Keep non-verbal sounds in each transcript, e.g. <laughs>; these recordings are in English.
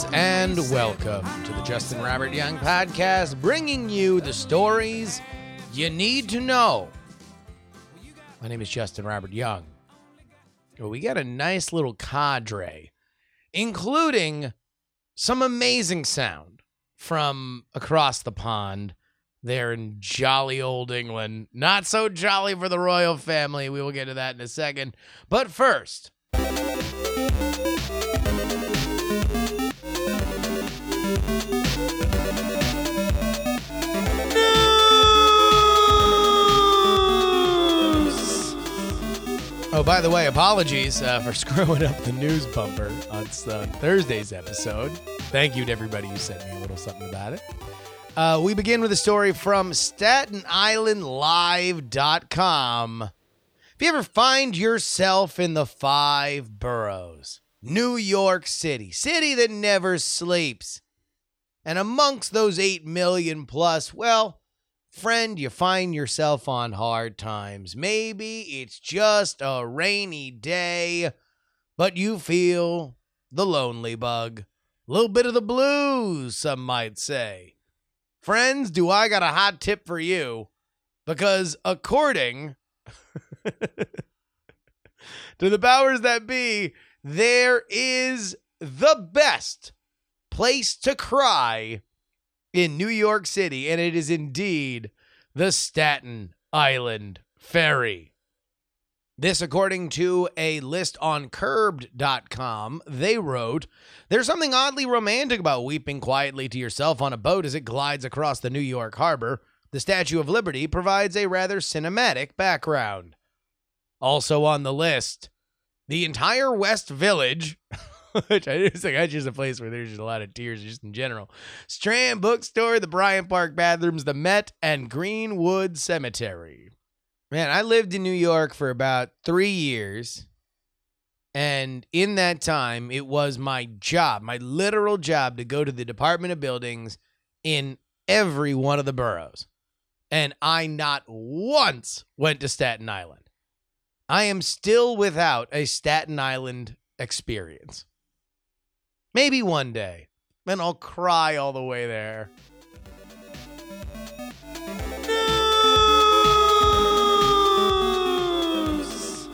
Friends, and welcome to the Justin Robert Young podcast, bringing you the stories you need to know. My name is Justin Robert Young. We got a nice little cadre, including some amazing sound from across the pond there in jolly old England. Not so jolly for the royal family. We will get to that in a second. But first, Oh, by the way, apologies uh, for <laughs> screwing up the news bumper on uh, Thursday's episode. Thank you to everybody who sent me a little something about it. Uh, we begin with a story from Staten Island Live.com. If you ever find yourself in the five boroughs, New York City, city that never sleeps, and amongst those 8 million plus, well, friend, you find yourself on hard times. Maybe it's just a rainy day, but you feel the lonely bug. A little bit of the blues, some might say. Friends, do I got a hot tip for you? Because according <laughs> to the powers that be, there is the best place to cry in New York City, and it is indeed the Staten Island Ferry. This, according to a list on curbed.com, they wrote, There's something oddly romantic about weeping quietly to yourself on a boat as it glides across the New York harbor. The Statue of Liberty provides a rather cinematic background. Also on the list, the entire West Village, <laughs> which I just think that's just a place where there's just a lot of tears just in general. Strand Bookstore, the Bryant Park Bathrooms, the Met, and Greenwood Cemetery. Man, I lived in New York for about three years. And in that time, it was my job, my literal job, to go to the Department of Buildings in every one of the boroughs. And I not once went to Staten Island. I am still without a Staten Island experience. Maybe one day. Then I'll cry all the way there. News.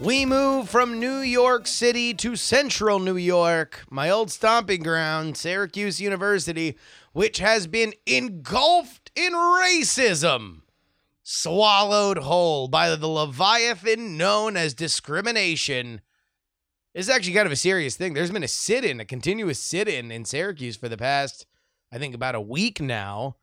We move from New York City to central New York, my old stomping ground, Syracuse University, which has been engulfed in racism swallowed whole by the leviathan known as discrimination. It's actually kind of a serious thing. There's been a sit in, a continuous sit in in Syracuse for the past, I think, about a week now.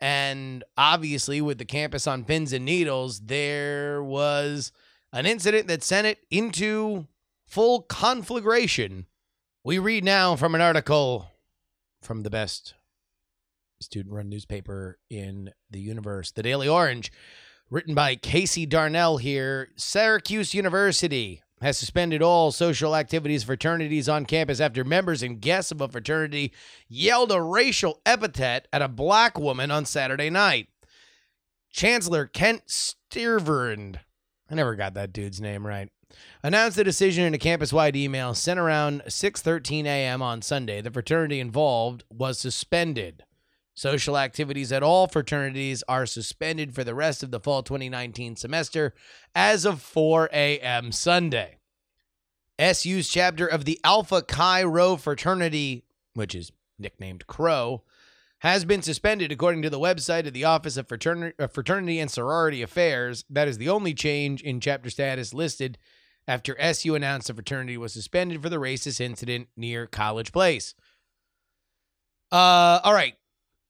And obviously, with the campus on pins and needles, there was an incident that sent it into full conflagration. We read now from an article from the best student run newspaper in the universe, the Daily Orange, written by Casey Darnell here. Syracuse University has suspended all social activities, fraternities on campus after members and guests of a fraternity yelled a racial epithet at a black woman on Saturday night. Chancellor Kent Stirverand, I never got that dude's name right, announced the decision in a campus-wide email sent around 6:13 a.m. on Sunday. The fraternity involved was suspended. Social activities at all fraternities are suspended for the rest of the fall 2019 semester as of 4 a.m. Sunday. SU's chapter of the Alpha Chi Rho fraternity, which is nicknamed Crow, has been suspended according to the website of the Office of Fraternity, and Sorority Affairs. That is the only change in chapter status listed after SU announced the fraternity was suspended for the racist incident near College Place. Uh, all right.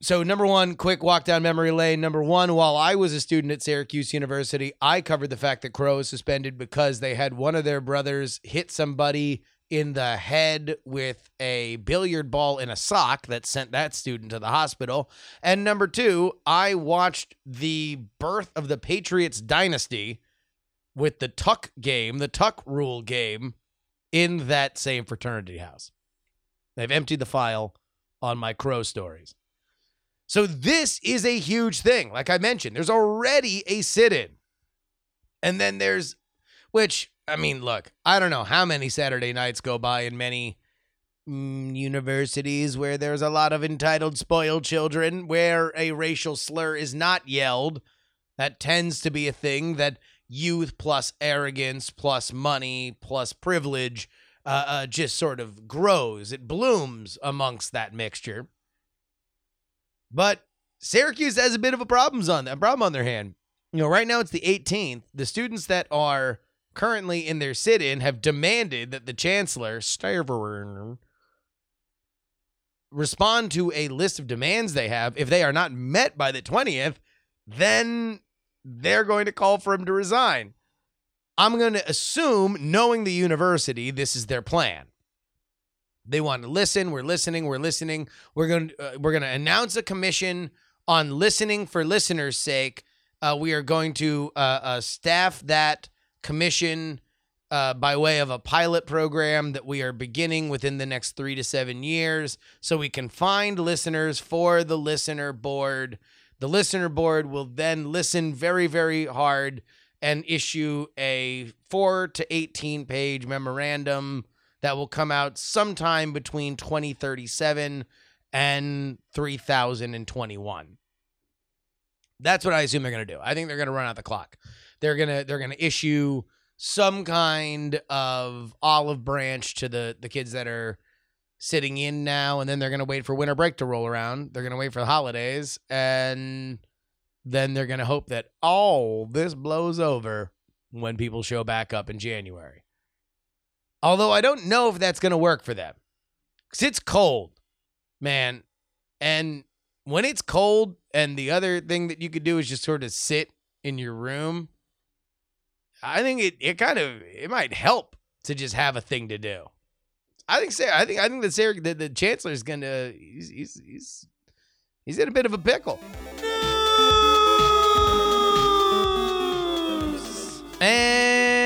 So number one, quick walk down memory lane. Number one, while I was a student at Syracuse University, I covered the fact that Crow was suspended because they had one of their brothers hit somebody in the head with a billiard ball in a sock that sent that student to the hospital. And number two, I watched the birth of the Patriots dynasty with the Tuck game, the Tuck rule game, in that same fraternity house. They've emptied the file on my Crow stories. So this is a huge thing. Like I mentioned, there's already a sit in. And then there's, which, I mean, look, I don't know how many Saturday nights go by in many mm, universities where there's a lot of entitled, spoiled children where a racial slur is not yelled. That tends to be a thing that youth plus arrogance plus money plus privilege uh, uh, just sort of grows. It blooms amongst that mixture. But Syracuse has a bit of a problems on a problem on their hand. You know, right now it's the 18th. The students that are currently in their sit-in have demanded that the chancellor Stavern respond to a list of demands they have. If they are not met by the 20th, then they're going to call for him to resign. I'm going to assume, knowing the university, this is their plan. They want to listen. We're listening. We're listening. We're going to, uh, we're going to announce a commission on listening for listeners' sake. Uh, we are going to uh, uh, staff that commission uh, by way of a pilot program that we are beginning within the next three to seven years, so we can find listeners for the listener board. The listener board will then listen very, very hard and issue a four to 18 page memorandum that will come out sometime between 2037 and 3021. That's what I assume they're going to do. I think they're going to run out the clock. They're going to they're going to issue some kind of olive branch to the the kids that are sitting in now and then they're going to wait for winter break to roll around. They're going to wait for the holidays and then they're going to hope that all this blows over when people show back up in January. Although I don't know if that's going to work for them. Cuz it's cold, man. And when it's cold and the other thing that you could do is just sort of sit in your room, I think it it kind of it might help to just have a thing to do. I think Sarah, I think I think that Sarah the, the chancellor's going to he's, he's he's he's in a bit of a pickle.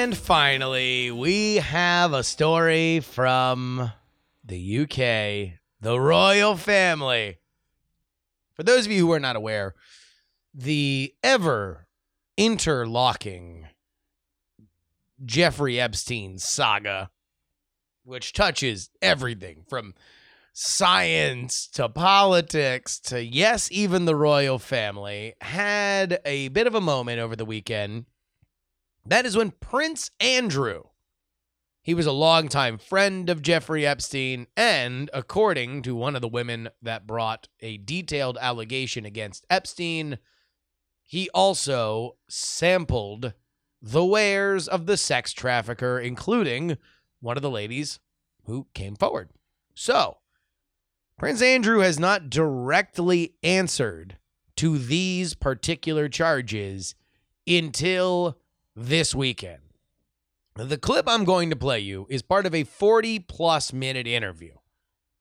And finally, we have a story from the UK, the royal family. For those of you who are not aware, the ever interlocking Jeffrey Epstein saga, which touches everything from science to politics to, yes, even the royal family, had a bit of a moment over the weekend. That is when Prince Andrew, he was a longtime friend of Jeffrey Epstein, and according to one of the women that brought a detailed allegation against Epstein, he also sampled the wares of the sex trafficker, including one of the ladies who came forward. So, Prince Andrew has not directly answered to these particular charges until this weekend. The clip I'm going to play you is part of a 40 plus minute interview,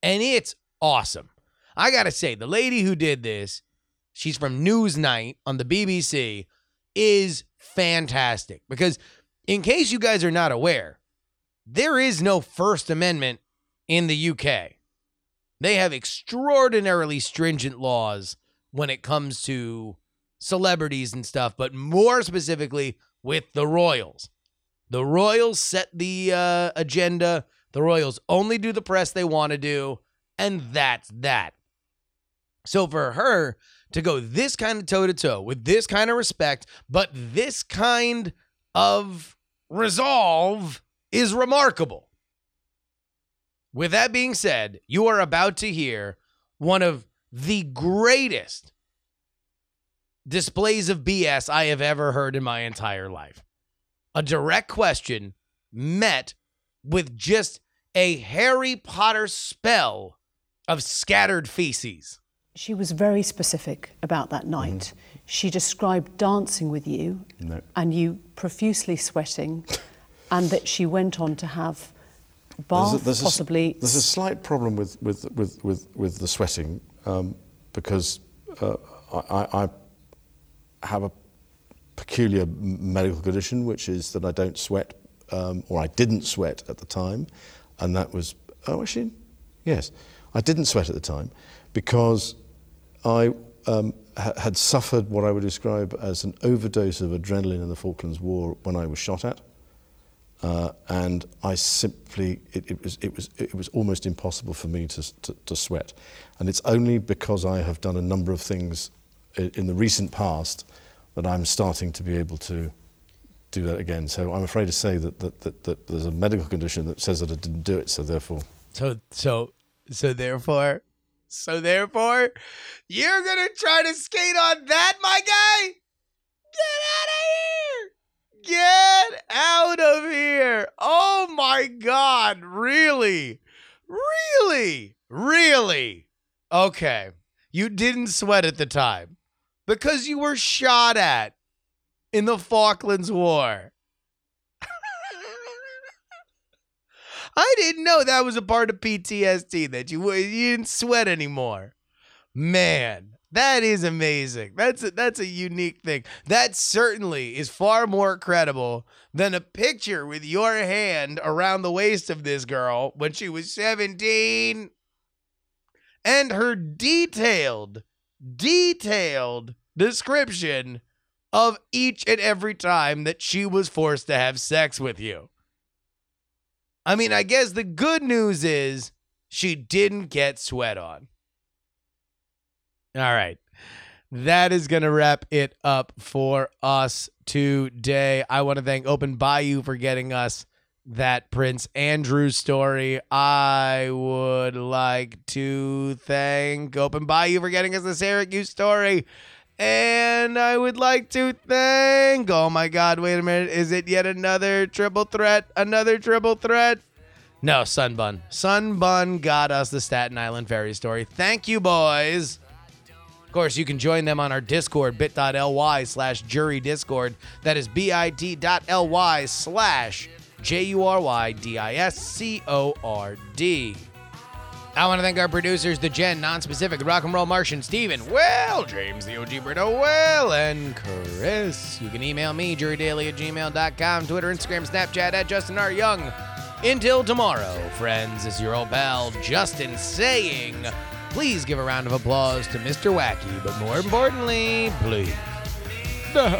and it's awesome. I got to say, the lady who did this, she's from Newsnight on the BBC, is fantastic because, in case you guys are not aware, there is no First Amendment in the UK. They have extraordinarily stringent laws when it comes to celebrities and stuff, but more specifically with the Royals. The Royals set the uh, agenda. The Royals only do the press they want to do, and that's that. So for her to go this kind of toe to toe with this kind of respect, but this kind of resolve is remarkable. With that being said, you are about to hear one of the greatest displays of BS I have ever heard in my entire life. A direct question met with just a Harry Potter spell of scattered feces. she was very specific about that night. She described dancing with you No. and you profusely sweating, and that she went on to have bath, There's a- there's a s- possibly. there's a slight problem with with with with, with the sweating um, because uh, I, I I have a peculiar medical condition, which is that I don't sweat, um, or I didn't sweat at the time, and that was oh actually, yes, I didn't sweat at the time because I um, ha- had suffered what I would describe as an overdose of adrenaline in the Falklands War when I was shot at. Uh, and I simply, it, it, was, it, was, it was almost impossible for me to, to, to sweat. And it's only because I have done a number of things in, the recent past that I'm starting to be able to do that again. So I'm afraid to say that, that, that, that there's a medical condition that says that I didn't do it, so therefore. So so so therefore so therefore you're gonna try to skate on that, my guy? Get out of here! Get out of here! Oh my god, really? Really? Really? Okay. You didn't sweat at the time because you were shot at in the Falklands War. <laughs> I didn't know that was a part of PTSD that you you didn't sweat anymore. Man, that is amazing. That's a, that's a unique thing. That certainly is far more credible than a picture with your hand around the waist of this girl when she was 17 and her detailed detailed description of each and every time that she was forced to have sex with you. I mean, I guess the good news is she didn't get sweat on. All right. That is going to wrap it up for us today. I want to thank Open Bayou for getting us that Prince Andrew story. I would like to thank Open Bayou for getting us the Syracuse story. And I would like to thank. Oh my God, wait a minute. Is it yet another triple threat? Another triple threat? No, Sunbun. Sunbun got us the Staten Island Ferry story. Thank you, boys. Of course, you can join them on our Discord, bit.ly slash jury discord. That is bit.ly slash J U R Y D I S C O R D. I want to thank our producers, the Gen, Non-Specific, Rock and Roll Martian, Steven, Will, James, the OG Brito, Will, and Chris. You can email me, jurydaily at gmail.com, Twitter, Instagram, Snapchat at Justin R. Young. Until tomorrow, friends, is your old pal, Justin, saying, please give a round of applause to Mr. Wacky, but more importantly, please, <laughs> no.